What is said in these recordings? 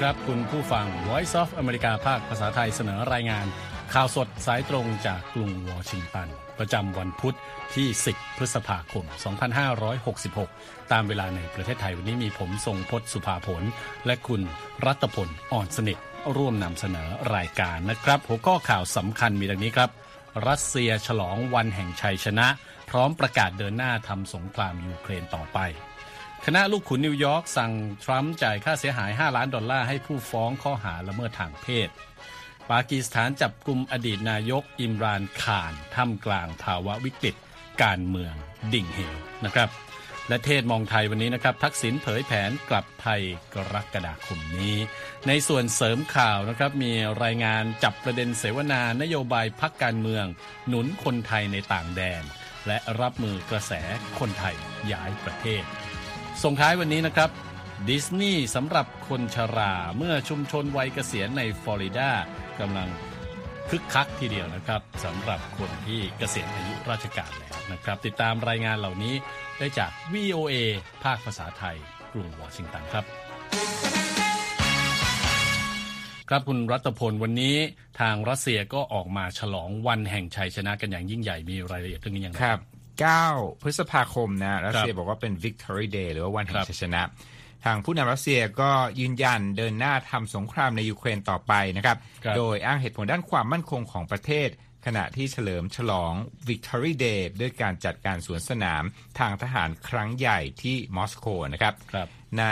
ครับ คุณผู้ฟัง Voice of America ภาคภาษาไทยเสนอรายงาน ข่าวสดสายตรงจากกรุงวอชิงตัน ประจำวันพุธที่ 10 พฤษภาคม 2566 ตามเวลาในประเทศไทยวันนี้มีผมทรงพศสุภาผล และคุณรัตพลอ่อนสนิทร่วมนำเสนอรายการนะครับ หัวข้อข่าวสำคัญมีดังนี้ครับ รัสเซียฉลองวันแห่งชัยชนะ พร้อมประกาศเดินหน้าทำสงครามยูเครนต่อไป คณะลูกขุนนิวยอร์กสั่งทรัมป์จ่ายค่าเสียหาย 5 ล้านดอลลาร์ให้ผู้ฟ้องข้อหาละเมิดทางเพศ ปากีสถานจับกลุ่มอดีตนายกอิมรานข่านท่ามกลางภาวะวิกฤต การเมืองดิ่งเหวนะครับ และเทศมองไทยวันนี้นะครับ ทักษิณเผยแผนกลับไทยกรกฎาคมนี้ ในส่วนเสริมข่าวนะครับมีรายงานจับประเด็นเสวนานโยบายพักการเมือง หนุนคนไทยในต่างแดน และรับมือกระแสคนไทยย้ายประเทศ ส่งท้ายวันนี้นะครับดิสนีย์สำหรับคนชราเมื่อชุมชนวัยเกษียณในฟลอริดากำลังคึกคักทีเดียวนะครับสำหรับคนที่เกษียณอายุราชการแล้วนะครับ ติดตามรายงานเหล่านี้ได้จาก VOA ภาคภาษาไทย กรุงวอชิงตันครับ ครับคุณรัตพลวันนี้ทางรัสเซียก็ออกมาฉลองวันแห่งชัยชนะกันอย่างยิ่งใหญ่มีรายละเอียดเรื่องนี้อย่างไรครับ 9 พฤษภาคมนะรัสเซียบอกว่าเป็น Victory Day หรือว่าวันแห่ครังบชัยชนะ ทางผู้นำรัสเซียก็ยืนยันเดินหน้าทำสงครามในยูเครนต่อไปนะครับครับโดยอ้างเหตุผลด้านความมั่นคงของประเทศ ขณะที่เฉลิมฉลอง Victory Day ด้วยการจัดการสวนสนามทางทหารครั้งใหญ่ที่มอสโกนะครับครับใน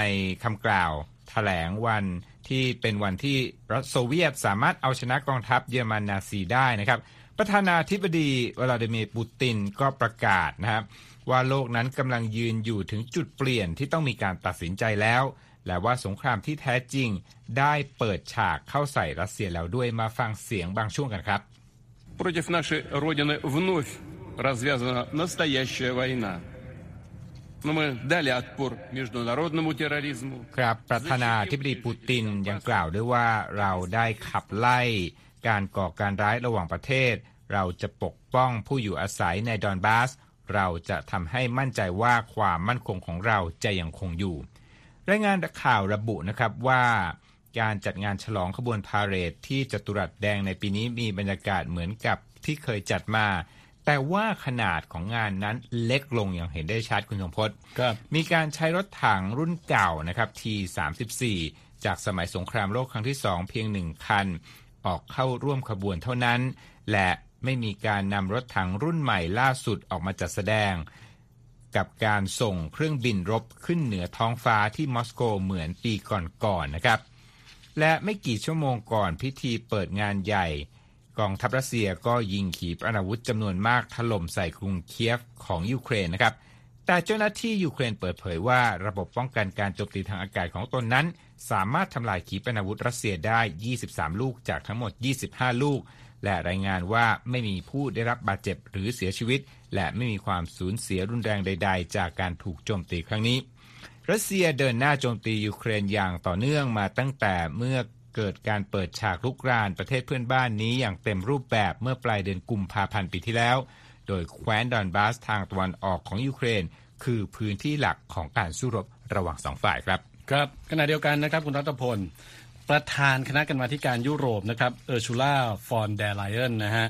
คำกล่าวแถลงวันที่เป็นวันที่สหโซเวียตสามารถเอาชนะกองทัพเยอรมันนาซีได้นะครับ ประธานาธิบดีวลาดิเมียร์ปูตินก็ประกาศนะครับ ว่าโลกนั้นกำลังยืนอยู่ถึงจุดเปลี่ยนที่ต้องมีการตัดสินใจแล้ว และว่าสงครามที่แท้จริงได้เปิดฉากเข้าใส่รัสเซียแล้วด้วยมาฟังเสียงบางช่วงกันครับ Против нашей Родины вновь развязана настоящая война. Но мы дали отпор международному терроризму. ครับประธานาธิบดีปูตินยังกล่าวด้วยว่าเราได้ขับไล่ การก่อการร้ายระหว่างประเทศ เราจะปกป้องผู้อยู่อาศัยในดอนบาส เราจะทำให้มั่นใจว่าความมั่นคงของเราจะยังคงอยู่ รายงานข่าวระบุนะครับว่าการจัดงานฉลองขบวนพาเหรดที่จตุรัสแดงในปีนี้มีบรรยากาศเหมือนกับที่เคยจัดมา แต่ว่าขนาดของงานนั้นเล็กลงอย่างเห็นได้ชัดคุณสมพศมีการใช้รถถังรุ่นเก่านะครับ T34 จากสมัยสงครามโลกครั้งที่สองเพียงหนึ่งคัน ออกเข้าร่วมขบวนเท่านั้น และไม่มีการนำรถถังรุ่นใหม่ล่าสุดออกมาจัดแสดง กับการส่งเครื่องบินรบขึ้นเหนือท้องฟ้าที่มอสโกเหมือนปีก่อนๆนะครับ และไม่กี่ชั่วโมงก่อนพิธีเปิดงานใหญ่ กองทัพรัสเซียก็ยิงขีปนาวุธจำนวนมากถล่มใส่กรุงเคียฟของยูเครนนะครับแต่เจ้าหน้าที่ยูเครนเปิดเผยว่าระบบป้องกันการโจมตีทางอากาศของตนนั้น สามารถทำลายขีปนาวุธรัสเซียได้ 23 ลูกจากทั้งหมด 25 ลูก และรายงานว่าไม่มีผู้ได้รับบาดเจ็บหรือเสียชีวิต และไม่มีความสูญเสียรุนแรงใด ๆ จากการถูกโจมตีครั้งนี้ รัสเซียเดินหน้าโจมตียูเครนอย่างต่อเนื่องมาตั้งแต่เมื่อเกิดการเปิดฉากลุกรานประเทศเพื่อนบ้านนี้อย่างเต็มรูปแบบเมื่อปลายเดือนกุมภาพันธ์ปีที่แล้ว โดยแคว้นดอนบาสทางตะวันออกของยูเครน คือพื้นที่หลักของการสู้รบระหว่างสองฝ่ายครับ ครับขณะเดียวกันนะครับคุณรัฐพลประธานคณะกรรมาธิการยุโรปนะครับเออร์ซูลาฟอนเดอร์ไลเอนนะฮะ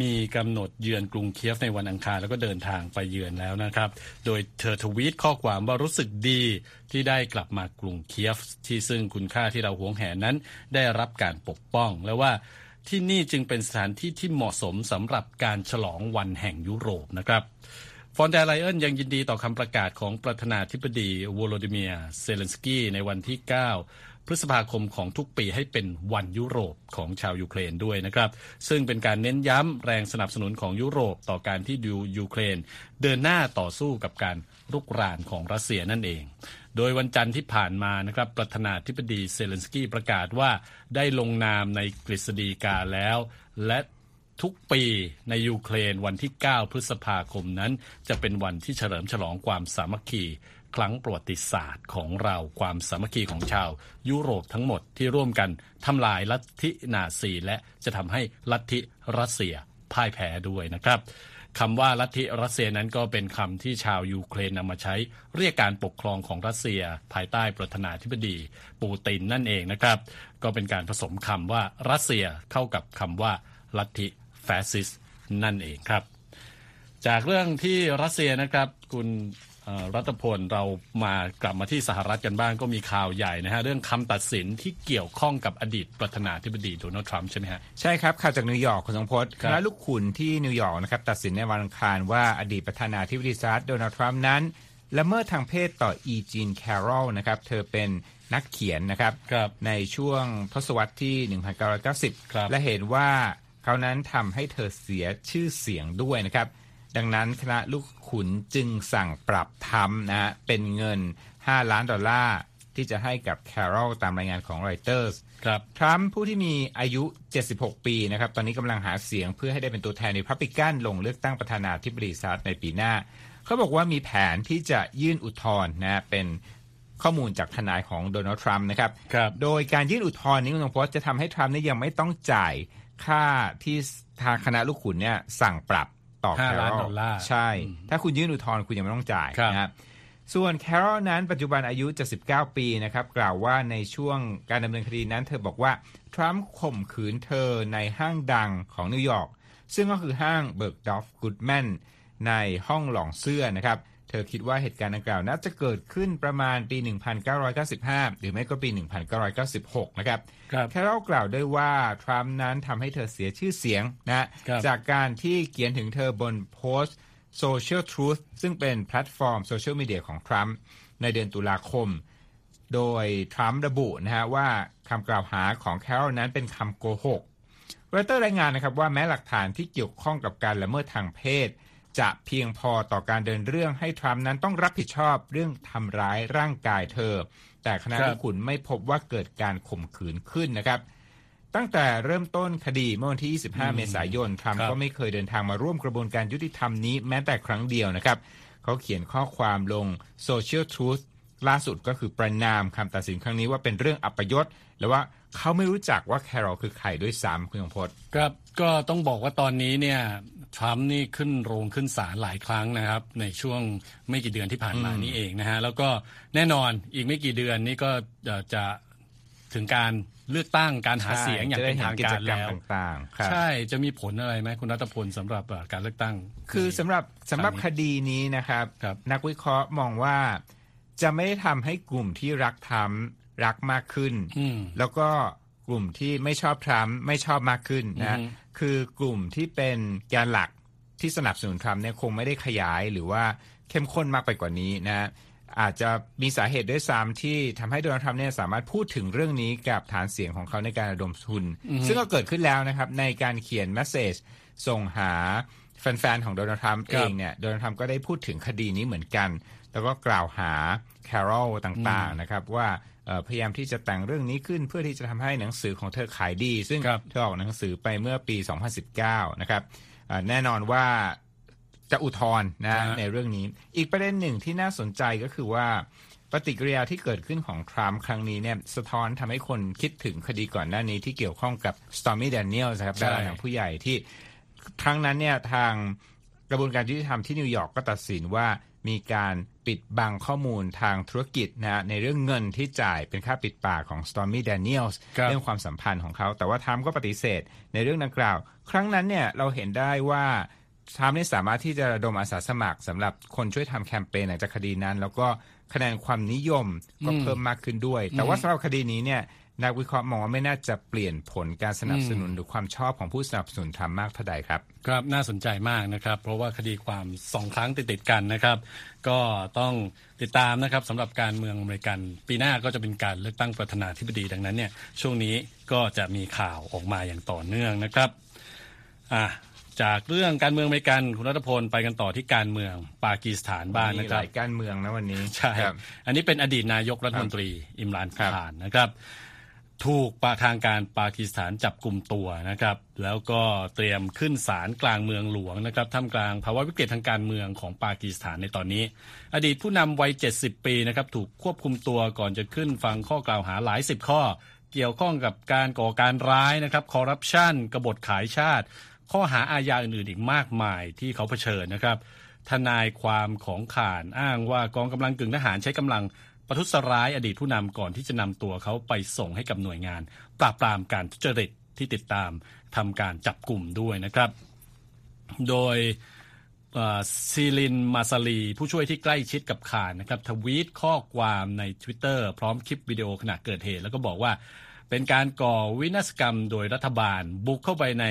มีกำหนดเยือนกรุงเคียฟในวันอังคาร แล้วก็เดินทางไปเยือนแล้วนะครับ โดยเธอทวีตข้อความว่ารู้สึกดีที่ได้กลับมากรุงเคียฟ ที่ซึ่งคุณค่าที่เราหวงแหนนั้น ได้รับการปกป้อง และว่าที่นี่จึงเป็นสถานที่ที่เหมาะสมสำหรับการฉลองวันแห่งยุโรปนะครับ ฟอนเดอร์ไลเอนยังยินดีต่อคำประกาศของประธานาธิบดีโวโลดิเมียร์เซเลนสกี้ในวันที่ 9 พฤษภาคมของทุกปีให้เป็นวันยุโรปของชาวยูเครนด้วยนะครับ ซึ่งเป็นการเน้นย้ำแรงสนับสนุนของยุโรปต่อการที่ดูยูเครน เดินหน้าต่อสู้กับการรุกรานของรัสเซียนั่นเอง โดยวันจันทร์ที่ผ่านมานะครับประธานาธิบดีเซเลนสกี้ประกาศว่าได้ลงนามในกฤษฎีกาแล้ว และ ทุกปีในยูเครนวันที่ 9 พฤษภาคมนั้น จะเป็นวันที่เฉลิมฉลองความสามัคคี ครั้งประวัติศาสตร์ของเราความสามัคคีของชาว ยุโรปทั้งหมดที่ร่วมกันทำลายลัทธินาซีและจะทำให้ลัทธิรัสเซียพ่ายแพ้ด้วยนะครับคำว่าลัทธิรัสเซียนั้นก็เป็นคำที่ชาวยูเครนนำมาใช้ เรียกการปกครองของรัสเซีย ภายใต้ประธานาธิบดี ปูตินนั่นเองนะครับ ก็เป็นการผสมคำว่ารัสเซียเข้ากับคำว่าลัทธิ ฟาสซิสต์นั่นเองครับ จากเรื่องที่รัสเซียนะครับคุณรัฐพลเรามากลับมาที่สหรัฐกันบ้างก็มีข่าวใหญ่นะฮะเรื่องคำตัดสินที่เกี่ยวข้องกับอดีตประธานาธิบดีโดนัลด์ทรัมป์ใช่ไหมฮะใช่ครับข่าวจากนิวยอร์กคุณทรงพจน์คณะลูกขุนที่นิวยอร์กนะครับตัดสินในวันอังคารว่าอดีตประธานาธิบดีสหรัฐโดนัลด์ทรัมป์นั้นละเมิดทางเพศต่ออีจีนแคร์รอลนะครับเธอเป็นนักเขียนนะครับรบในช่วงทศวรรษที่ 1990 และเห็นว่า เขานั้นทำให้เธอเสียชื่อเสียงด้วยนะครับ ดังนั้นคณะลูกขุนจึงสั่งปรับทรัมป์นะฮะเป็นเงิน 5 ล้านดอลลาร์ที่จะให้กับแคร์รอลตามรายงานของรอยเตอร์สครับทรัมป์ผู้ที่มีอายุ 76 ปีนะครับ ตอนนี้กำลังหาเสียงเพื่อให้ได้เป็นตัวแทนในพับลิกันลงเลือกตั้งประธานาธิบดีสหรัฐในปีหน้า เขาบอกว่ามีแผนที่จะยื่นอุทธรณ์นะเป็นข้อมูลจากทนายของโดนัลด์ทรัมป์นะครับรบโดยการยื่นอุทธรณ์นี้คุณงพจน์จะทำให้ทรัมป์นี่ยังไม่ต้องจ่าย ค่าที่ทางคณะลูกขุนเนี่ยสั่งปรับต่อแครอลใช่ ถ้าคุณยื่นอุทธรณ์คุณยังไม่ต้องจ่ายนะครับส่วนแคโรลนั้นปัจจุบันอายุจะ19ปีนะครับ กล่าวว่าในช่วงการดำเนินคดีนั้น เธอบอกว่า ทรัมป์ข่มขืนเธอในห้างดังของนิวยอร์กซึ่งก็คือห้างเบิร์กดอฟกูดแมนในห้องลองเสื้อนะครับ เธอคิดว่าเหตุการณ์ดังกล่าวน่าจะเกิดขึ้นประมาณปี 1995 หรือไม่ก็ปี 1996 นะครับแคร์รอลกล่าวด้วยว่า ทรัมป์นั้นทำให้เธอเสียชื่อเสียงนะจากการที่เขียนถึงเธอบนโพสต์ Social Truth ซึ่งเป็นแพลตฟอร์มโซเชียลมีเดียของทรัมป์ในเดือนตุลาคม โดยทรัมป์ระบุนะฮะว่าคำกล่าวหาของแคร์รอลนั้นเป็นคำโกหกรอยเตอร์รายงานนะครับว่าแม้หลักฐานที่เกี่ยวข้องกับการละเมิดทางเพศ จะเพียงพอต่อการเดินเรื่องให้ทรัมป์นั้นต้องรับผิดชอบเรื่องทำร้ายร่างกายเธอ แต่คณะลูกขุนไม่พบว่าเกิดการข่มขืนขึ้นนะครับ ตั้งแต่เริ่มต้นคดีเมื่อวันที่ 25 เมษายนทรัมป์ก็ไม่เคยเดินทางมาร่วมกระบวนการยุติธรรมนี้แม้แต่ครั้งเดียวนะครับ เขาเขียนข้อความลง Social Truth ล่าสุดก็คือประนามคำตัดสินครั้งนี้ว่าเป็นเรื่องอัปยศและว่าเขาไม่รู้จักว่าแคโรลคือใครด้วยซ้ำคุณยงพจน์ครับก็ต้องบอกว่าตอนนี้เนี่ย ทรัมป์นี่ขึ้นโรงขึ้นศาลหลายครั้งนะครับ ในช่วงไม่กี่เดือนที่ผ่านมานี้เองนะฮะแล้วก็แน่นอนอีกไม่กี่เดือนนี้ก็จะถึงการเลือกตั้งการหาเสียงอย่างเป็นทางการแล้วต่างๆใช่จะมีผลอะไรไหมคุณรัตพลสำหรับการเลือกตั้ง คือสำหรับสำหรับคดีนี้นะครับรบนักวิเคราะห์มองว่าจะไม่ได้ทำให้กลุ่มที่รักทรัมป์รักมากขึ้น แล้วก็ก ลุ่มที่ไม่ชอบทรัมป์ไม่ชอบมากขึ้นนะคือกลุ่มที่เป็นแกนหลักที่สนับสนุนทรัมป์เนี่ยคงไม่ได้ขยายหรือว่าเข้มข้นมากไปกว่านี้นะอาจจะมีสาเหตุด้วยซ้ำที่ทำให้โดนัลด์ทรัมป์เนี่ยสามารถพูดถึงเรื่องนี้กับฐานเสียงของเขาในการระดมทุน ซึ่งก็เกิดขึ้นแล้วนะครับ ในการเขียนแมสเซจส่งหาแฟนๆ ของโดนัลด์ทรัมป์เองเนี่ยโดนัลด์ทรัมป์ก็ได้พูดถึงคดีนี้เหมือนกัน แล้วก็กล่าวหาแคโรลต่างๆนะครับว่าพยายามที่จะแต่งเรื่องนี้ขึ้นเพื่อที่จะทำให้หนังสือของเธอขายดี ซึ่งเธอออกหนังสือไปเมื่อปี 2019 นะครับแน่นอนว่าจะอุทธรณ์นะในเรื่องนี้ อีกประเด็นหนึ่งที่น่าสนใจก็คือว่าปฏิกิริยาที่เกิดขึ้นของทรัมป์ครั้งนี้เนี่ยสะท้อนทำให้คนคิดถึงคดีก่อนหน้านี้ที่เกี่ยวข้องกับ Stormy Daniels ครับดาราหนังผู้ใหญ่ที่ครั้งนั้นเนี่ยทางกระบวนการยุติธรรมที่นิวยอร์กก็ตัดสินว่า มีการปิดบังข้อมูลทางธุรกิจนะในเรื่องเงินที่จ่ายเป็นค่าปิดปากของ Stormy Daniels เรื่องความสัมพันธ์ของเขา แต่ว่าทรัมป์ก็ปฏิเสธในเรื่องดังกล่าว ครั้งนั้นเนี่ยเราเห็นได้ว่าทรัมป์นี่สามารถที่จะระดมอาสาสมัครสำหรับคนช่วยทำแคมเปญหลังจากคดีนั้น แล้วก็คะแนนความนิยมก็เพิ่มมากขึ้นด้วย แต่ว่าสำหรับคดีนี้เนี่ย นักวิเคราะห์มองว่าไม่น่าจะเปลี่ยนผลการสนับสนุนหรือความชอบของผู้สนับสนุนทำมากเท่าใดครับ ครับน่าสนใจมากนะครับ เพราะว่าคดีความสองครั้งติดติดกันนะครับ ก็ต้องติดตามนะครับสำหรับการเมืองอเมริกัน ปีหน้าก็จะเป็นการเลือกตั้งประธานาธิบดีดังนั้นเนี่ยช่วงนี้ก็จะมีข่าวออกมาอย่างต่อเนื่องนะครับอะจากเรื่องการเมืองอเมริกันคุณรัตพลไปกันต่อที่การเมืองปากีสถานบ้างนะครับหลายการเมืองนะวันนี้ใช่อันนี้เป็นอดีตนายกรัฐมนตรีอิมรานขานนะครับ ถูกปาทางการปากีสถานจับกลุ่มตัวนะครับ แล้วก็เตรียมขึ้นศาลกลางเมืองหลวงนะครับท่ามกลางภาวะวิกฤตทางการเมืองของปากีสถานในตอนนี้ อดีตผู้นำวัย 70 ปีนะครับถูกควบคุมตัวก่อนจะขึ้นฟังข้อกล่าวหาหลายสิบข้อ เกี่ยวข้องกับการก่อการร้ายนะครับคอร์รัปชันกบฏขายชาติ ข้อหาอาญาอื่นๆอีกมากมายที่เขาเผชิญนะครับทนายความของข่านอ้างว่ากองกำลังกึ่งทหารใช้กำลัง ประทุษร้ายอดีตผู้นำก่อนที่จะนำตัวเขาไปส่งให้กับหน่วยงาน ปราบปรามการทุจริตที่ติดตามทำการจับกลุ่มด้วยนะครับ โดยซีลินมาซาลีผู้ช่วยที่ใกล้ชิดกับข่านนะครับทวีตข้อความใน Twitter พร้อมคลิปวิดีโอขณะเกิดเหตุ แล้วก็บอกว่าเป็นการก่อวินาศกรรมโดยรัฐบาลบุกเข้าไปใน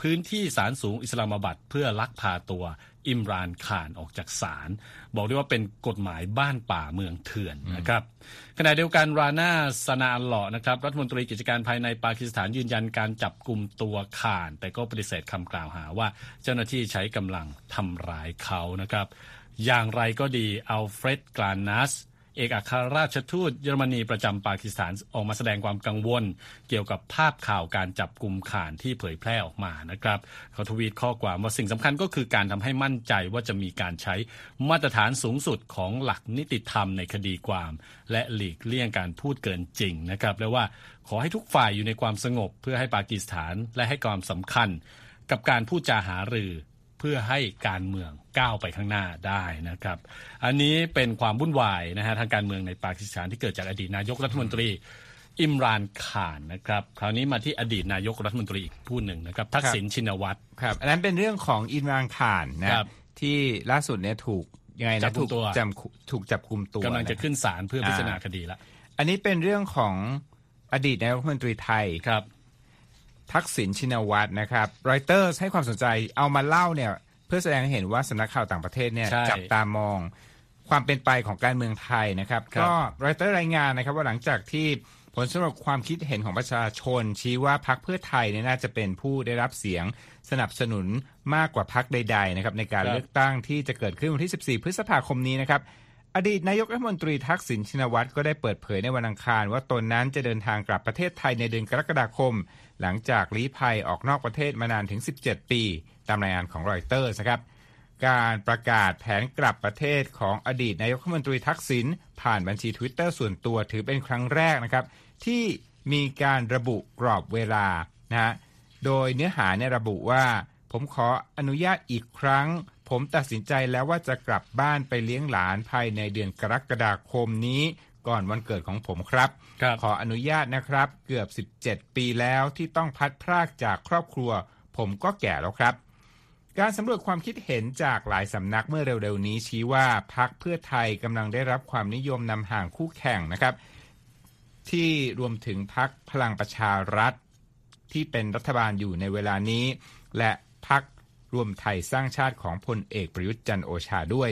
พื้นที่ศาลสูงอิสลามบัดเพื่อลักพาตัว อิมรานข่านออกจากศาลบอกได้ว่าเป็นกฎหมายบ้านป่าเมืองเถื่อนนะครับขณะเดียวกันรานาสนาอัลเลาะนะครับรัฐมนตรีกิจการภายในปากีสถานยืนยันการจับกลุ่มตัวข่าน แต่ก็ปฏิเสธคำกล่าวหาว่าเจ้าหน้าที่ใช้กำลังทำร้ายเขานะครับ อย่างไรก็ดีเอาเฟรดกลานัส เอกอัครราชทูตเยอรมนีประจำปากีสถานออกมาแสดงความกังวล เกี่ยวกับภาพข่าวการจับกลุ่มข่านที่เผยแพร่ออกมานะครับ เขาทวีตข้อความว่าสิ่งสำคัญก็คือการทำให้มั่นใจว่าจะมีการใช้มาตรฐานสูงสุดของหลักนิติธรรมในคดีความ และหลีกเลี่ยงการพูดเกินจริงนะครับและว่าขอให้ทุกฝ่ายอยู่ในความสงบเพื่อให้ปากีสถานและให้ความสำคัญ กับการพูดจาหารือ พื่อให้การเมืองก้าวไปข้างหน้าได้นะครับ อันนี้เป็นความวุ่นวายนะฮะทางการเมืองในปากีสถานที่เกิดจากอดีตนายกรัฐมนตรีอิมรานข่านนะครับ คราวนี้มาที่อดีตนายกรัฐมนตรีอีกผู้หนึ่งนะครับทักษิณชินวัตรครับอันนั้นเป็นเรื่องของอิมรานข่านนะที่ล่าสุดเนี่ยถูกยังไงนะถูกจำถูกจับคุมตัวกำลังจะขึ้นศาลเพื่อพิจารณาคดีละอันนี้เป็นเรื่องของอดีตนายกรัฐมนตรีไทยครับ ทักษิณชินวัตรนะครับรอยเตอร์ให้ความสนใจเอามาเล่าเนี่ยเพื่อแสดงให้เห็นว่าสำนักข่าวต่างประเทศเนี่ยจับตามองความเป็นไปของการเมืองไทยนะครับ ก็รอยเตอร์รายงานนะครับว่าหลังจากที่ผลสำรวจความคิดเห็นของประชาชน ชี้ว่าพรรคเพื่อไทยเนี่ยน่าจะเป็นผู้ได้รับเสียงสนับสนุนมากกว่าพรรคใดๆนะครับในการเลือกตั้งที่จะเกิดขึ้นวันที่ 14 พฤษภาคมนี้นะครับ อดีตนายกรัฐมนตรีทักษิณชินวัตรก็ได้เปิดเผยในวันอังคารว่าตนนั้นจะเดินทางกลับประเทศไทยในเดือนกรกฎาคม หลังจากลี้ภัยออกนอกประเทศมานานถึง 17 ปี ตามรายงานของรอยเตอร์นะครับ การประกาศแผนกลับประเทศของอดีตนายกรัฐมนตรีทักษิณผ่านบัญชี Twitter ส่วนตัวถือเป็นครั้งแรกนะครับที่มีการระบุกรอบเวลานะฮะโดยเนื้อหาเนี่ยระบุว่า ผมขออนุญาตอีกครั้ง ผมตัดสินใจแล้วว่าจะกลับบ้านไปเลี้ยงหลานภายในเดือนกรกฎาคมนี้ก่อนวันเกิดของผมครับรบขออนุญาตนะครับ เกือบ 17 ปีแล้วที่ต้องพัดพรากจากครอบครัว ผมก็แก่แล้วครับ การสำรวจความคิดเห็นจากหลายสำนักเมื่อเร็วๆ นี้ชี้ว่าพรรคเพื่อไทยกำลังได้รับความนิยมนำห่างคู่แข่งนะครับ ที่รวมถึงพรรคพลังประชารัฐ ที่เป็นรัฐบาลอยู่ในเวลานี้ และพร รครวมไทยสร้างชาติของพลเอกประยุทธ์จันโอชาด้วย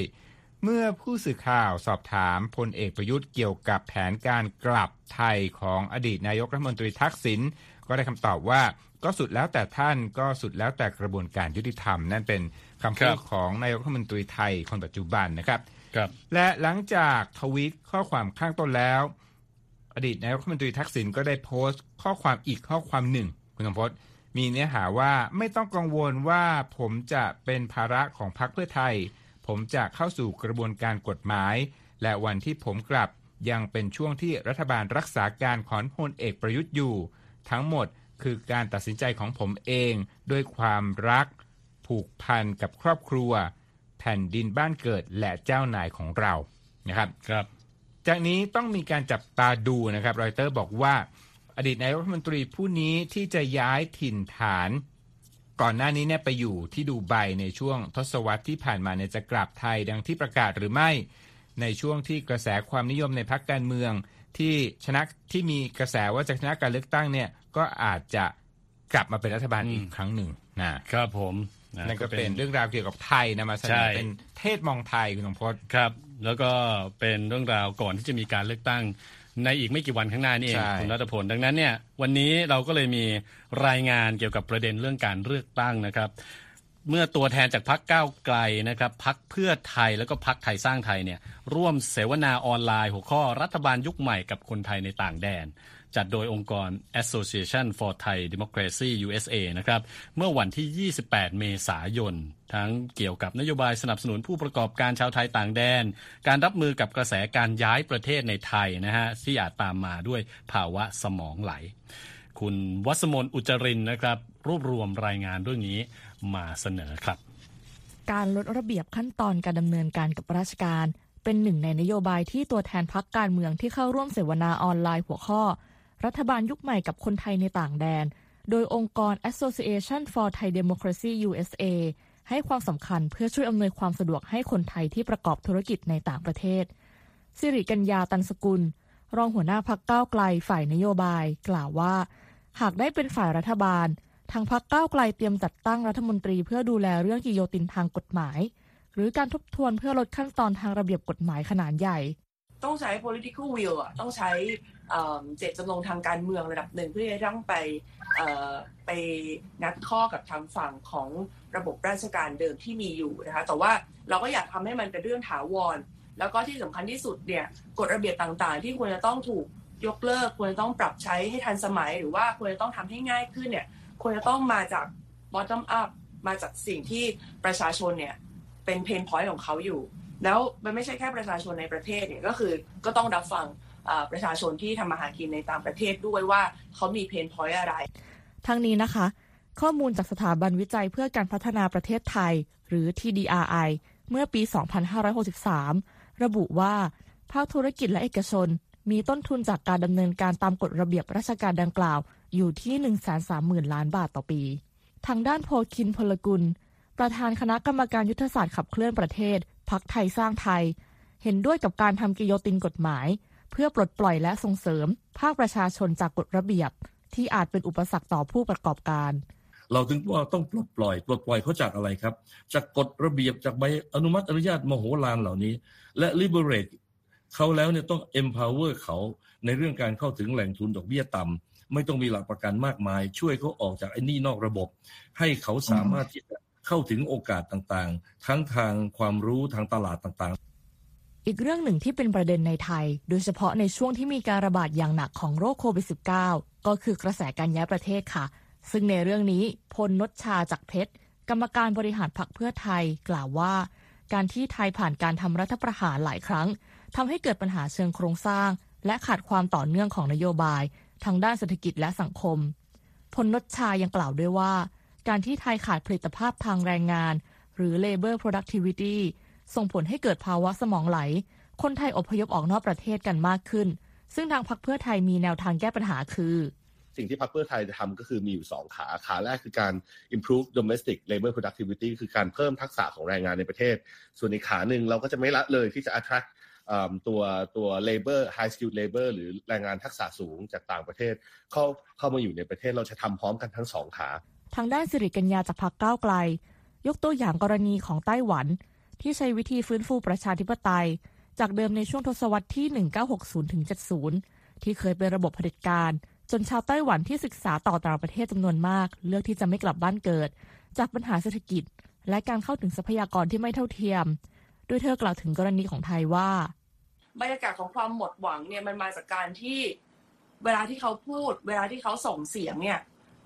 เมื่อผู้สื่อข่าวสอบถามพลเอกประยุทธ์เกี่ยวกับแผนการกลับไทยของอดีตนายกรัฐมนตรีทักษิณก็ได้คำตอบว่าก็สุดแล้วแต่ท่านก็สุดแล้วแต่กระบวนการยุติธรรม นั่นเป็นคำพูดของนายกรัฐมนตรีไทยคนปัจจุบันนะครับครับ และหลังจากทวีตข้อความข้างต้นแล้ว อดีตนายกรัฐมนตรีทักษิณก็ได้โพสต์ ข้อความอีกข้อความหนึ่งคุณสมพศ มีเนื้อหาว่าไม่ต้องกังวลว่าผมจะเป็นภาระของพรรคเพื่อไทย ผมจะเข้าสู่กระบวนการกฎหมาย และวันที่ผมกลับยังเป็นช่วงที่รัฐบาลรักษาการของพลเอกประยุทธ์อยู่ ทั้งหมดคือการตัดสินใจของผมเองด้วยความรัก ผูกพันกับครอบครัว แผ่นดินบ้านเกิดและเจ้านายของเรานะครับครับ จากนี้ต้องมีการจับตาดูนะครับรอยเตอร์บอกว่า อดีตนายกรัฐมนตรีผู้นี้ที่จะย้ายถิ่นฐาน ก่อนหน้านี้เนี่ยไปอยู่ที่ดูไบในช่วงทศวรรษที่ผ่านมาเนี่ยจะกลับไทยดังที่ประกาศหรือไม่ ในช่วงที่กระแสความนิยมในพรรคการเมือง ที่ชนะที่มีกระแสว่าจะชนะการเลือกตั้งเนี่ยก็อาจจะกลับมาเป็นรัฐบาลอีกครั้งหนึ่งนะครับผมนั่นก็เป็นเรื่องราวเกี่ยวกับไทยนะมาเสนอเป็นเทศมองไทยคุณสมพศครับ แล้วก็เป็นเรื่องราวก่อนที่จะมีการเลือกตั้ง ในอีกไม่กี่วันข้างหน้านี่เองคุณรัตพลดังนั้นเนี่ยวันนี้เราก็เลยมีรายงานเกี่ยวกับประเด็นเรื่องการเลือกตั้งนะครับ เมื่อตัวแทนจากพักก้าวไกลนะครับพักเพื่อไทยแล้วก็พักไทยสร้างไทยเนี่ยร่วมเสวนาออนไลน์ หัวข้อรัฐบาลยุคใหม่กับคนไทยในต่างแดน จัดโดยองค์กร Association for Thai Democracy USA นะครับ เมื่อวันที่ 28 เมษายน ทั้งเกี่ยวกับนโยบายสนับสนุนผู้ประกอบการชาวไทยต่างแดน การรับมือกับกระแสการย้ายประเทศในไทยนะฮะที่อาจตามมาด้วยภาวะสมองไหล คุณวัสมนอุจรินนะครับ รวบรวมรายงานเรื่องนี้มาเสนอครับ การลดระเบียบขั้นตอนการดำเนินการกับราชการเป็นหนึ่งในนโยบายที่ตัวแทนพักการเมืองที่เข้าร่วมเสวนาออนไลน์หัวข้อ รัฐบาลยุคใหม่กับคนไทยในต่างแดน โดยองค์กร Association for Thai Democracy USA ให้ความสำคัญเพื่อช่วยอำนวยความสะดวกให้คนไทยที่ประกอบธุรกิจในต่างประเทศ สิริกัญญาตันสกุล รองหัวหน้าพักก้าวไกลฝ่ายนโยบาย กล่าวว่า หากได้เป็นฝ่ายรัฐบาล ทางพักก้าวไกลเตรียมจัดตั้งรัฐมนตรีเพื่อดูแลเรื่องกิโยตินทางกฎหมาย หรือการทบทวนเพื่อลดขั้นตอนทางระเบียบกฎหมายขนาดใหญ่ ต้องใช้ political will อะต้องใช้ เจตจำนงทางการเมืองระดับหนึ่งเพื่อจะต้องไปไปงัดข้อกับทางฝั่งของระบบราชการเดิมที่มีอยู่นะคะแต่ว่าเราก็อยากทำให้มันเป็นเรื่องถาวร แล้วก็ที่สำคัญที่สุดเนี่ยกฎระเบียบต่างๆ ที่ควรจะต้องถูกยกเลิก ควรจะต้องปรับใช้ให้ทันสมัย หรือว่าควรจะต้องทำให้ง่ายขึ้นเนี่ยควรจะต้องมาจาก bottom up มาจากสิ่งที่ประชาชนเนี่ยเป็น pain point ของเขาอยู่ แล้วมันไม่ใช่แค่ประชาชนในประเทศเนี่ยก็คือก็ต้องรับฟัง ประชาชนที่ทำมาหากินในต่างประเทศด้วยว่าเขามี pain point อะไร ทั้งนี้นะคะ ข้อมูลจากสถาบันวิจัยเพื่อการพัฒนาประเทศไทย หรือ TDRI เมื่อปี 2563 ระบุว่าภาคธุรกิจและเอกชน มีต้นทุนจากการดำเนินการตามกฎระเบียบราชการดังกล่าว อยู่ที่ 130,000 ล้านบาทต่อปี ทางด้านโพคินพลกุล ประธานคณะกรรมการยุทธศาสตร์ขับเคลื่อนประเทศ พักไทยสร้างไทย เห็นด้วยกับการทำกิโยตินกฎหมาย เพื่อปลดปล่อยและส่งเสริม ภาคประชาชนจากกฎระเบียบ ที่อาจเป็นอุปสรรคต่อผู้ประกอบการ เราถึงว่าต้องปลดปล่อยปลดปล่อยเขาจากอะไรครับ จากกฎระเบียบจากใบอนุมัติอนุญาตมโหฬารเหล่านี้ และ liberate เขาแล้วเนี่ยต้อง empower เขาในเรื่องการเข้าถึงแหล่งทุนดอกเบี้ยต่ำไม่ต้องมีหลักประกันมากมาย ช่วยเขาออกจากไอ้นี่นอกระบบ ให้เขาสามารถที่จะเข้าถึงโอกาสต่างๆ ทั้งทางความรู้ทางตลาดต่างๆ อีกเรื่องหนึ่งที่เป็นประเด็นในไทย โดยเฉพาะในช่วงที่มีการระบาดอย่างหนักของโรคโควิด -19 ก็คือกระแสการย้ายประเทศค่ะ ซึ่งในเรื่องนี้พลนชชาจากเพชร กรรมการบริหารพรรคเพื่อไทยกล่าวว่า การที่ไทยผ่านการทำรัฐประหารหลายครั้งทำให้เกิดปัญหาเชิงโครงสร้าง และขาดความต่อเนื่องของนโยบาย ทางด้านเศรษฐกิจและสังคม พลนชชายังกล่าวด้วยว่า การที่ไทยขาดผลิตภาพทางแรงงาน หรือ labor productivity ส่งผลให้เกิดภาวะสมองไหล คนไทยอพยพออกนอกประเทศกันมากขึ้น ซึ่งทางพรรคเพื่อไทยมีแนวทางแก้ปัญหาคือสิ่งที่พรรคเพื่อไทยจะทำก็คือมีอยู่ 2 ขา ขาแรกคือการ improve domestic labor productivity คือการเพิ่มทักษะของแรงงานในประเทศ ส่วนอีกขาหนึ่งเราก็จะไม่ละเลยที่จะ attract ตัวตัว labor high skilled labor หรือแรงงานทักษะสูงจากต่างประเทศ เข้าเข้ามาอยู่ในประเทศเราจะทำพร้อมกันทั้งสองขา ทางด้านสิริกัญญาจากพรรคก้าวไกล ยกตัวอย่างกรณีของไต้หวัน ที่ใช้วิธีฟื้นฟูประชาธิปไตย จากเดิมในช่วงทศวรรษที่ 1960-70 ที่เคยเป็นระบบเผด็จการ จนชาวไต้หวันที่ศึกษาต่อต่างประเทศจำนวนมาก เลือกที่จะไม่กลับบ้านเกิด จากปัญหาเศรษฐกิจ และการเข้าถึงทรัพยากรที่ไม่เท่าเทียม โดยเธอกล่าวถึงกรณีของไทยว่า บรรยากาศของความหมดหวังเนี่ยมันมาจากการที่เวลาที่เขาพูด เวลาที่เขาส่งเสียงเนี่ย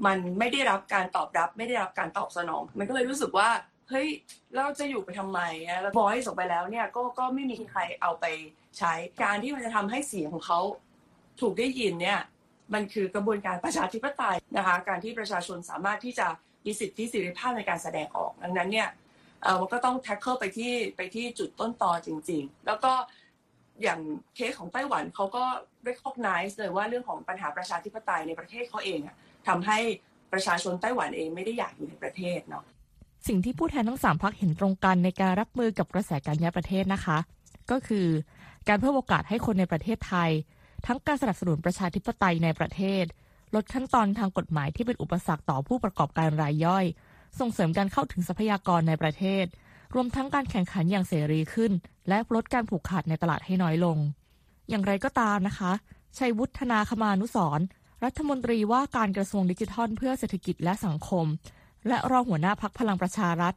มันไม่ได้รับการตอบรับ ไม่ได้รับการตอบสนอง มันก็เลยรู้สึกว่า เฮ้ยเราจะอยู่ไปทำไมแล้วบอยส่งไปแล้วเนี่ยก็ก็ไม่มีใครเอาไปใช้การที่มันจะทำให้เสียงของเขาถูกได้ยินเนี่ยมันคือกระบวนการประชาธิปไตยนะคะ การที่ประชาชนสามารถที่จะมีสิทธิเสรีภาพในการแสดงออก ดังนั้นเนี่ยมันก็ต้องแท็กเกิลไปที่ไปที่จุดต้นตอจริง ๆ แล้วก็อย่างเคสของไต้หวันเขาก็ recognize เลยว่าเรื่องของปัญหาประชาธิปไตยในประเทศเขาเองอะทำให้ประชาชนไต้หวันเองไม่ได้อยากอยู่ในประเทศเนาะ สิ่งที่ผู้แทนทั้งสามพักเห็นตรงกันในการรับมือกับกระแสการย้ายประเทศนะคะ ก็คือการเพิ่มโอกาสให้คนในประเทศไทย ทั้งการสนับสนุนประชาธิปไตยในประเทศ ลดขั้นตอนทางกฎหมายที่เป็นอุปสรรคต่อผู้ประกอบการรายย่อย ส่งเสริมการเข้าถึงทรัพยากรในประเทศ รวมทั้งการแข่งขันอย่างเสรีขึ้น และลดการผูกขาดในตลาดให้น้อยลง อย่างไรก็ตามนะคะชัยวุฒนาคมานุสรรัฐมนตรีว่าการกระทรวงดิจิทัลเพื่อเศรษฐกิจและสังคม และรองหัวหน้าพักพลังประชารัฐ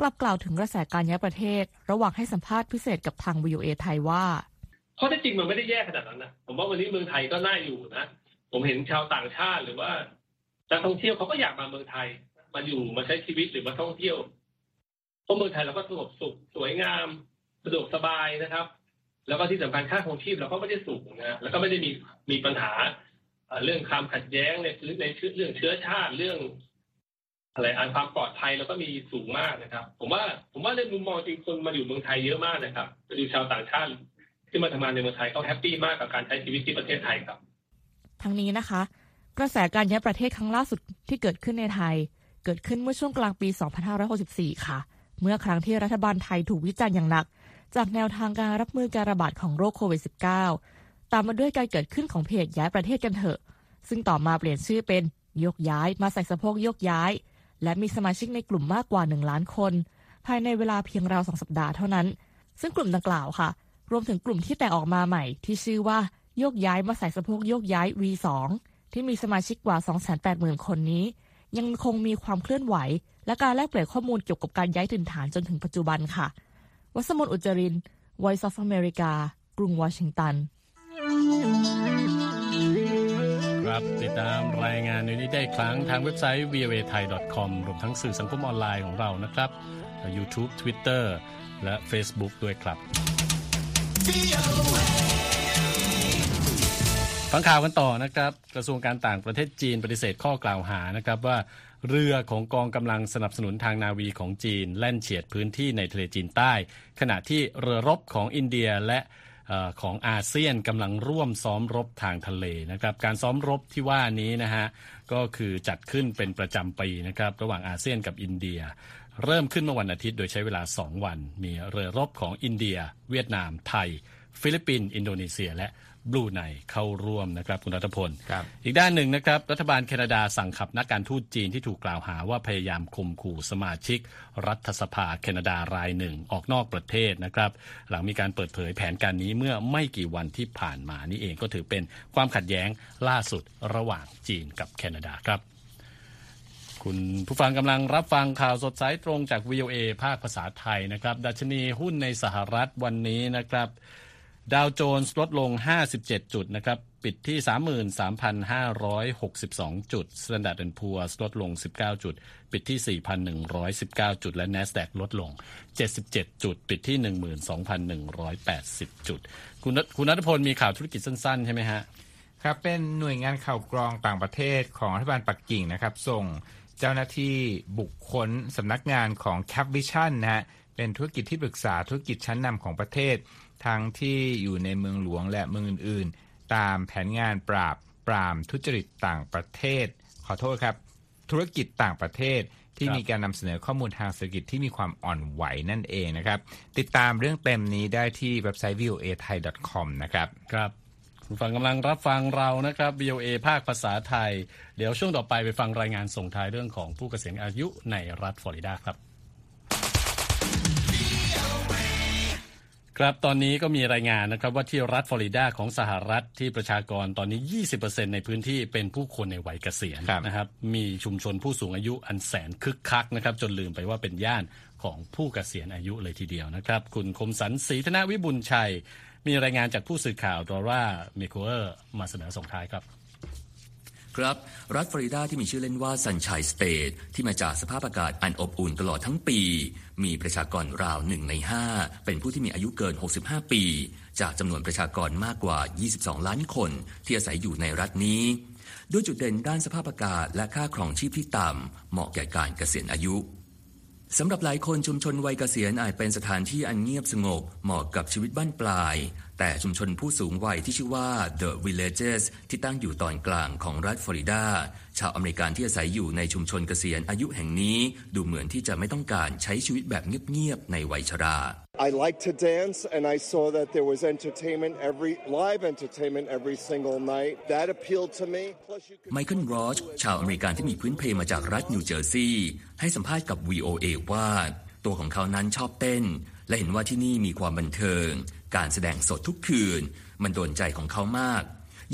กลับกล่าวถึงกระแสการย้ายประเทศ ระหว่างให้สัมภาษณ์พิเศษกับทาง VOA ไทยว่าข้อเท็จจริงมันไม่ได้แย่ขนาดนั้นนะผมว่าวันนี้เมืองไทยก็น่าอยู่นะผมเห็นชาวต่างชาติหรือว่านักท่องเที่ยวเขาก็อยากมาเมืองไทย มาอยู่มาใช้ชีวิตหรือมาท่องเที่ยวเพราะเมืองไทยเราก็สงบสุขสวยงามสะดวกสบายนะครับ แล้วก็ที่สำคัญค่าครองชีพเราก็ไม่ได้สูงนะแล้วก็ไม่ได้มีมีปัญหาเรื่องความขัดแย้งในในเรื่องเชื้อชาติเรื่อง อะไรอันความปลอดภัยเราก็มีสูงมากนะครับ ผมว่า ผมว่าในมุมมองจริงคนมาอยู่เมืองไทยเยอะมากนะครับดูชาวต่างชาติที่มาทำงานในเมืองไทยเขาแฮปปี้มากกับการใช้ชีวิตที่ประเทศไทยครับทั้งนี้นะคะ กระแสการย้ายประเทศครั้งล่าสุดที่เกิดขึ้นในไทย เกิดขึ้นเมื่อช่วงกลางปี 2564 ค่ะ เมื่อครั้งที่รัฐบาลไทยถูกวิจารณ์อย่างหนัก จากแนวทางการรับมือการระบาดของโรคโควิด -19 ตามมาด้วยการเกิดขึ้นของเพจย้ายประเทศกันเถอะ ซึ่งต่อมาเปลี่ยนชื่อเป็นยกย้ายมาใส่สะโพกยกย้าย และมีสมาชิกในกลุ่มมากกว่า 1 ล้านคน ภายในเวลาเพียงราวสองสัปดาห์เท่านั้น ซึ่งกลุ่มดังกล่าวค่ะ รวมถึงกลุ่มที่แต่ออกมาใหม่ ที่ชื่อว่าโยกย้ายมาใส่สะโพกโยกย้าย V2 ที่มีสมาชิกกว่า 280,000 คนนี้ ยังคงมีความเคลื่อนไหว และการแลกเปลี่ยนข้อมูลเกี่ยวกับการย้ายถิ่นฐานจนถึงปัจจุบันค่ะ วัสมนอุจจริน Voice of America กรุงวอชิงตัน ครับ ติดตามรายงานนี้ได้ครั้งทางเว็บไซต์ voa thai com รวมทั้งสื่อสังคมออนไลน์ของเรานะครับ YouTube Twitter และ Facebook ด้วยครับ ฟังข่าวกันต่อนะครับ กระทรวงการต่างประเทศจีนปฏิเสธข้อกล่าวหานะครับว่าเรือของกองกำลังสนับสนุนทางนาวีของจีน แล่นเฉียดพื้นที่ในทะเลจีนใต้ ขณะที่เรือรบของอินเดียและ ของอาเซียนกำลังร่วมซ้อมรบทางทะเลนะครับการซ้อมรบที่ว่านี้นะฮะก็คือจัดขึ้นเป็นประจำปีนะครับระหว่างอาเซียนกับอินเดีย เริ่มขึ้นเมื่อวันอาทิตย์โดยใช้เวลา 2 วัน มีเรือรบของอินเดีย เวียดนาม ไทย ฟิลิปปินส์อินโดนีเซีย และ บรูไนเข้าร่วมนะครับคุณรัฐพล อีกด้านหนึ่งนะครับ รัฐบาลแคนาดาสั่งขับนักการทูตจีนที่ถูกกล่าวหาว่าพยายามข่มขู่สมาชิก รัฐสภาแคนาดารายหนึ่งออกนอกประเทศนะครับ หลังมีการเปิดเผยแผนการนี้เมื่อไม่กี่วันที่ผ่านมานี่เองก็ถือเป็นความขัดแย้งล่าสุดระหว่างจีนกับแคนาดาครับคุณผู้ฟังกำลังรับฟังข่าวสดสายตรงจาก VOA ภาคภาษาไทยนะครับ ดัชนีหุ้นในสหรัฐวันนี้นะครับ ดาวโจนส์ลดลง 57 จุดนะครับ ปิดที่ 33,562 จุด Standard Poor's ลดลง 19 จุด ปิดที่ 4,119 จุด และ NASDAQ ลดลง 77 จุด ปิดที่ 12,180 จุด คุณคุณนัทพลมีข่าวธุรกิจสั้น ๆ ใช่ไหมฮะ ครับ เป็นหน่วยงานข่าวกรองต่างประเทศของรัฐบาลปักกิ่งนะครับ ส่งเจ้าหน้าที่บุคคลสำนักงานของ Cap Vision นะฮะ เป็นธุรกิจที่ปรึกษาธุรกิจชั้นนำของประเทศ ทั้งที่อยู่ในเมืองหลวงและเมืองอื่น ๆ ตามแผนงานปราบปรามทุจริตต่างประเทศ ขอโทษครับ ธุรกิจต่างประเทศที่มีการนำเสนอข้อมูลทางเศรษฐกิจที่มีความอ่อนไหวนั่นเองนะครับ ติดตามเรื่องเต็มนี้ได้ที่เว็บไซต์ voa thai com นะครับครับคุณฟังกำลังรับฟังเรานะครับ VOA ภาคภาษาไทย เดี๋ยวช่วงต่อไปไปฟังรายงานส่งท้ายเรื่องของผู้เกษียณอายุในรัฐฟลอริดาครับ ครับตอนนี้ก็มีรายงานนะครับว่าที่รัฐฟลอริดาของสหรัฐที่ประชากรตอนนี้ 20%ในพื้นที่เป็นผู้คนในวัยเกษียณนะครับมีชุมชนผู้สูงอายุอันแสนคึกคักนะครับจนลืมไปว่าเป็นย่านของผู้เกษียณอายุเลยทีเดียวนะครับ คุณคมสันศรีธนวิบุญชัย มีรายงานจากผู้สื่อข่าว Dora Mekouar มาเสนอส่งท้ายครับ ครับ รัฐฟลอริดาที่มีชื่อเล่นว่า Sunshine State ที่มาจากสภาพอากาศอันอบอุ่นตลอดทั้งปี มีประชากรราวหนึ่งในห้าเป็นผู้ที่มีอายุเกิน 65 ปี จากจำนวนประชากรมากกว่า 22 ล้านคน ที่อาศัยอยู่ในรัฐนี้ ด้วยจุดเด่นด้านสภาพอากาศและค่าครองชีพที่ต่ำเหมาะแก่การเกษียณอายุสำหรับหลายคนชุมชนวัยเกษียณอาจเป็นสถานที่อันเงียบสงบเหมาะกับชีวิตบั้นปลาย แต่ชุมชนผู้สูงวัยที่ชื่อว่า The Villages ที่ตั้งอยู่ตอนกลางของรัฐฟลอริดา ชาวอเมริกันที่อาศัยอยู่ในชุมชนเกษียณอายุแห่งนี้ ดูเหมือนที่จะไม่ต้องการใช้ชีวิตแบบเงียบๆในวัยชรา I like to dance and I saw that there was entertainment every live entertainment every single night that appealed to me ไมเคิลรอชชาวอเมริกันที่มีพื้นเพมาจากรัฐนิวเจอร์ซีย์ให้สัมภาษณ์กับ VOA ว่า ตัวของเขานั้นชอบเต้น และเห็นว่าที่นี่มีความบันเทิง การแสดงสดทุกคืน มันโดนใจของเขามาก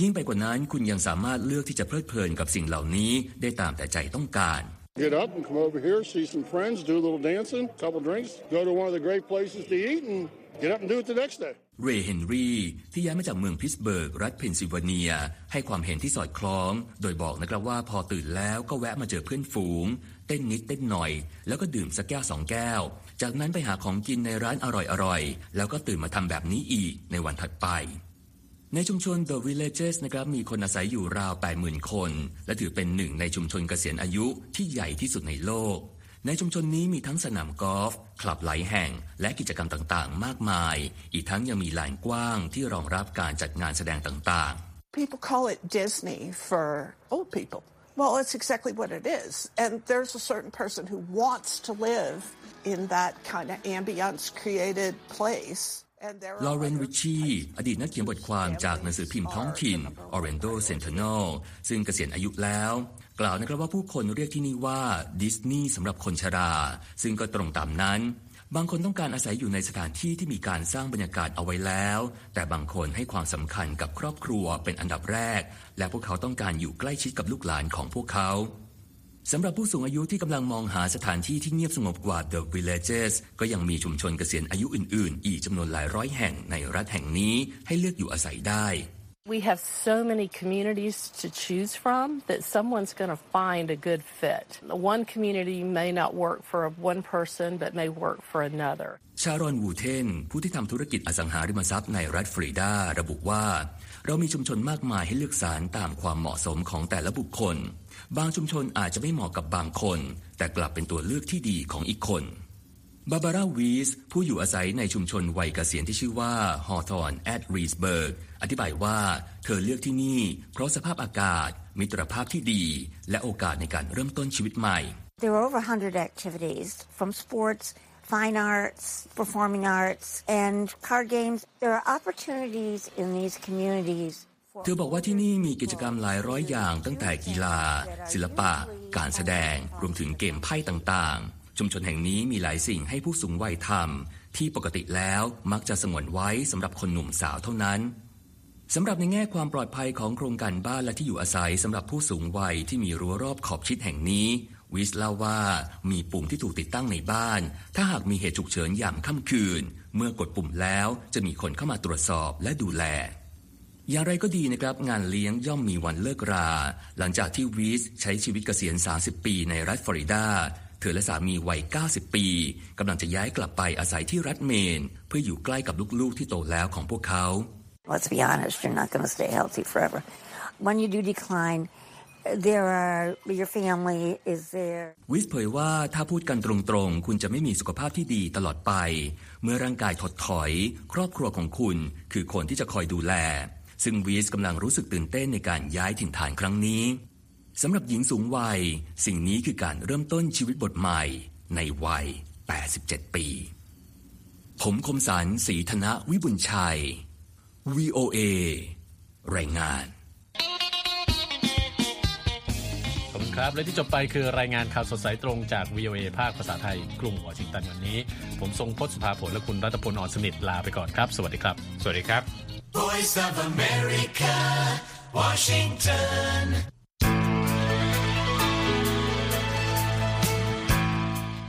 ยิ่งไปกว่านั้นคุณยังสามารถเลือกที่จะเพลิดเพลินกับสิ่งเหล่านี้ได้ตามแต่ใจต้องการ Get up and come over here, see some friends, do a little dancing, a couple drinks, go to one of the great places to eat, and get up and do it the next day. เรย์เฮนรี่ที่ย้ายมาจากเมืองพิตต์สเบิร์ก รัฐเพนซิลเวเนีย ให้ความเห็นที่สอดคล้อง โดยบอกนะครับว่าพอตื่นแล้วก็แวะมาเจอเพื่อนฝูง เต้นนิดเต้นหน่อย แล้วก็ดื่มสักแก้วสองแก้ว จากนั้นไปหาของกินในร้านอร่อยๆ แล้วก็ตื่นมาทำแบบนี้อีกในวันถัดไป ในชุมชน The Villages นะครับมีคนอาศัยอยู่ราว 80,000 คน และถือเป็นหนึ่งในชุมชนเกษียณอายุที่ใหญ่ที่สุดในโลก ในชุมชนนี้มีทั้งสนามกอล์ฟคลับหลายแห่ง และกิจกรรมต่างๆ มากมาย อีกทั้งยังมีลานกว้างที่รองรับการจัดงานแสดงต่างๆ People call it Disney for old people. Well, it's exactly what it is. And there's a certain person who wants to live in that kind of ambience created place. ลอเรนริชีอดีตนักเขียนบทความจากหนังสือพิมพ์ท้องถิ่น Orlando Sentinel ซึ่งเกษียณอายุแล้ว กล่าวนะครับว่าผู้คนเรียกที่นี่ว่าดิสนีย์สำหรับคนชรา ซึ่งก็ตรงตามนั้น บางคนต้องการอาศัยอยู่ในสถานที่ที่มีการสร้างบรรยากาศเอาไว้แล้ว แต่บางคนให้ความสำคัญกับครอบครัวเป็นอันดับแรก และพวกเขาต้องการอยู่ใกล้ชิดกับลูกหลานของพวกเขาสำหรับผู้สูงอายุที่กำลังมองหาสถานที่ที่เงียบสงบกว่า The Villages ก็ยังมีชุมชนเกษียณอายุอื่น ๆ อีกจำนวนหลายร้อยแห่งในรัฐแห่งนี้ให้เลือกอยู่อาศัยได้ We have so many communities to choose from that someone's going to find a good fit. One community may not work for one person but may work for another. ชารอนวูเทน ผู้ที่ทำธุรกิจอสังหาริมทรัพย์ในรัฐฟลอริดา ระบุว่า เรามีชุมชนมากมายให้เลือกสรรตามความเหมาะสมของแต่ละบุคคล บางชุมชนอาจจะไม่เหมาะกับบางคน แต่กลับเป็นตัวเลือกที่ดีของอีกคน บาบาร่าวีสผู้อยู่อาศัยในชุมชนวัยเกษียณที่ชื่อว่า Hawthorne at Leesburg อธิบายว่าเธอเลือกที่นี่ เพราะสภาพอากาศ มิตรภาพที่ดี และโอกาสในการเริ่มต้นชีวิตใหม่ There are over 100 activities from sports fine arts, performing arts, and card games. There are opportunities in these communities เธอบอกว่าที่นี่มีกิจกรรมหลายร้อยอย่างตั้งแต่กีฬา ศิลปะ การแสดง รวมถึงเกมไพ่ต่างๆ ชุมชนแห่งนี้มีหลายสิ่งให้ผู้สูงวัยทำที่ปกติแล้วมักจะสงวนไว้สำหรับคนหนุ่มสาวเท่านั้นสำหรับในแง่ความปลอดภัยของโครงการบ้านและที่อยู่อาศัยสำหรับผู้สูงวัยที่มีรั้วรอบขอบชิดแห่งนี้ วิสเล่าว่ามีปุ่มที่ถูกติดตั้งในบ้าน ถ้าหากมีเหตุฉุกเฉินยางค่ำคืน เมื่อกดปุ่มแล้วจะมีคนเข้ามาตรวจสอบและดูแล อย่างไรก็ดีนะครับ งานเลี้ยงย่อมมีวันเลิกรา หลังจากที่วีสใช้ชีวิตเกษียณ 30 ปีในรัฐฟลอริดา เธอและสามีวัย 90 ปีกำลังจะย้ายกลับไปอาศัยที่รัฐเมน เพื่ออยู่ใกล้กับลูกๆที่โตแล้วของพวกเขา Let's be honest, you're not going to stay healthy forever. When you do decline, there are your family is there. วิสเผยว่าถ้าพูดกันตรงๆ คุณจะไม่มีสุขภาพที่ดีตลอดไป เมื่อร่างกายถดถอย ครอบครัวของคุณ คือคนที่จะคอยดูแล ซึ่งวีสกำลังรู้สึกตื่นเต้นในการย้ายถิ่นฐานครั้งนี้ สำหรับหญิงสูงวัย สิ่งนี้คือการเริ่มต้นชีวิตบทใหม่ในวัย 87 ปี ผมคมสันสีธนะวิบุญชัย VOA รายงานขอบคุณครับ และที่จบไปคือรายงานข่าวสดสายตรงจาก VOA ภาคภาษาไทย กรุงวอชิงตันวันนี้ ผมทรงพศสุภาผลและคุณรัตพลอ่อนสนิทลาไปก่อนครับ สวัสดีครับ สวัสดีครับ Voice of America Washington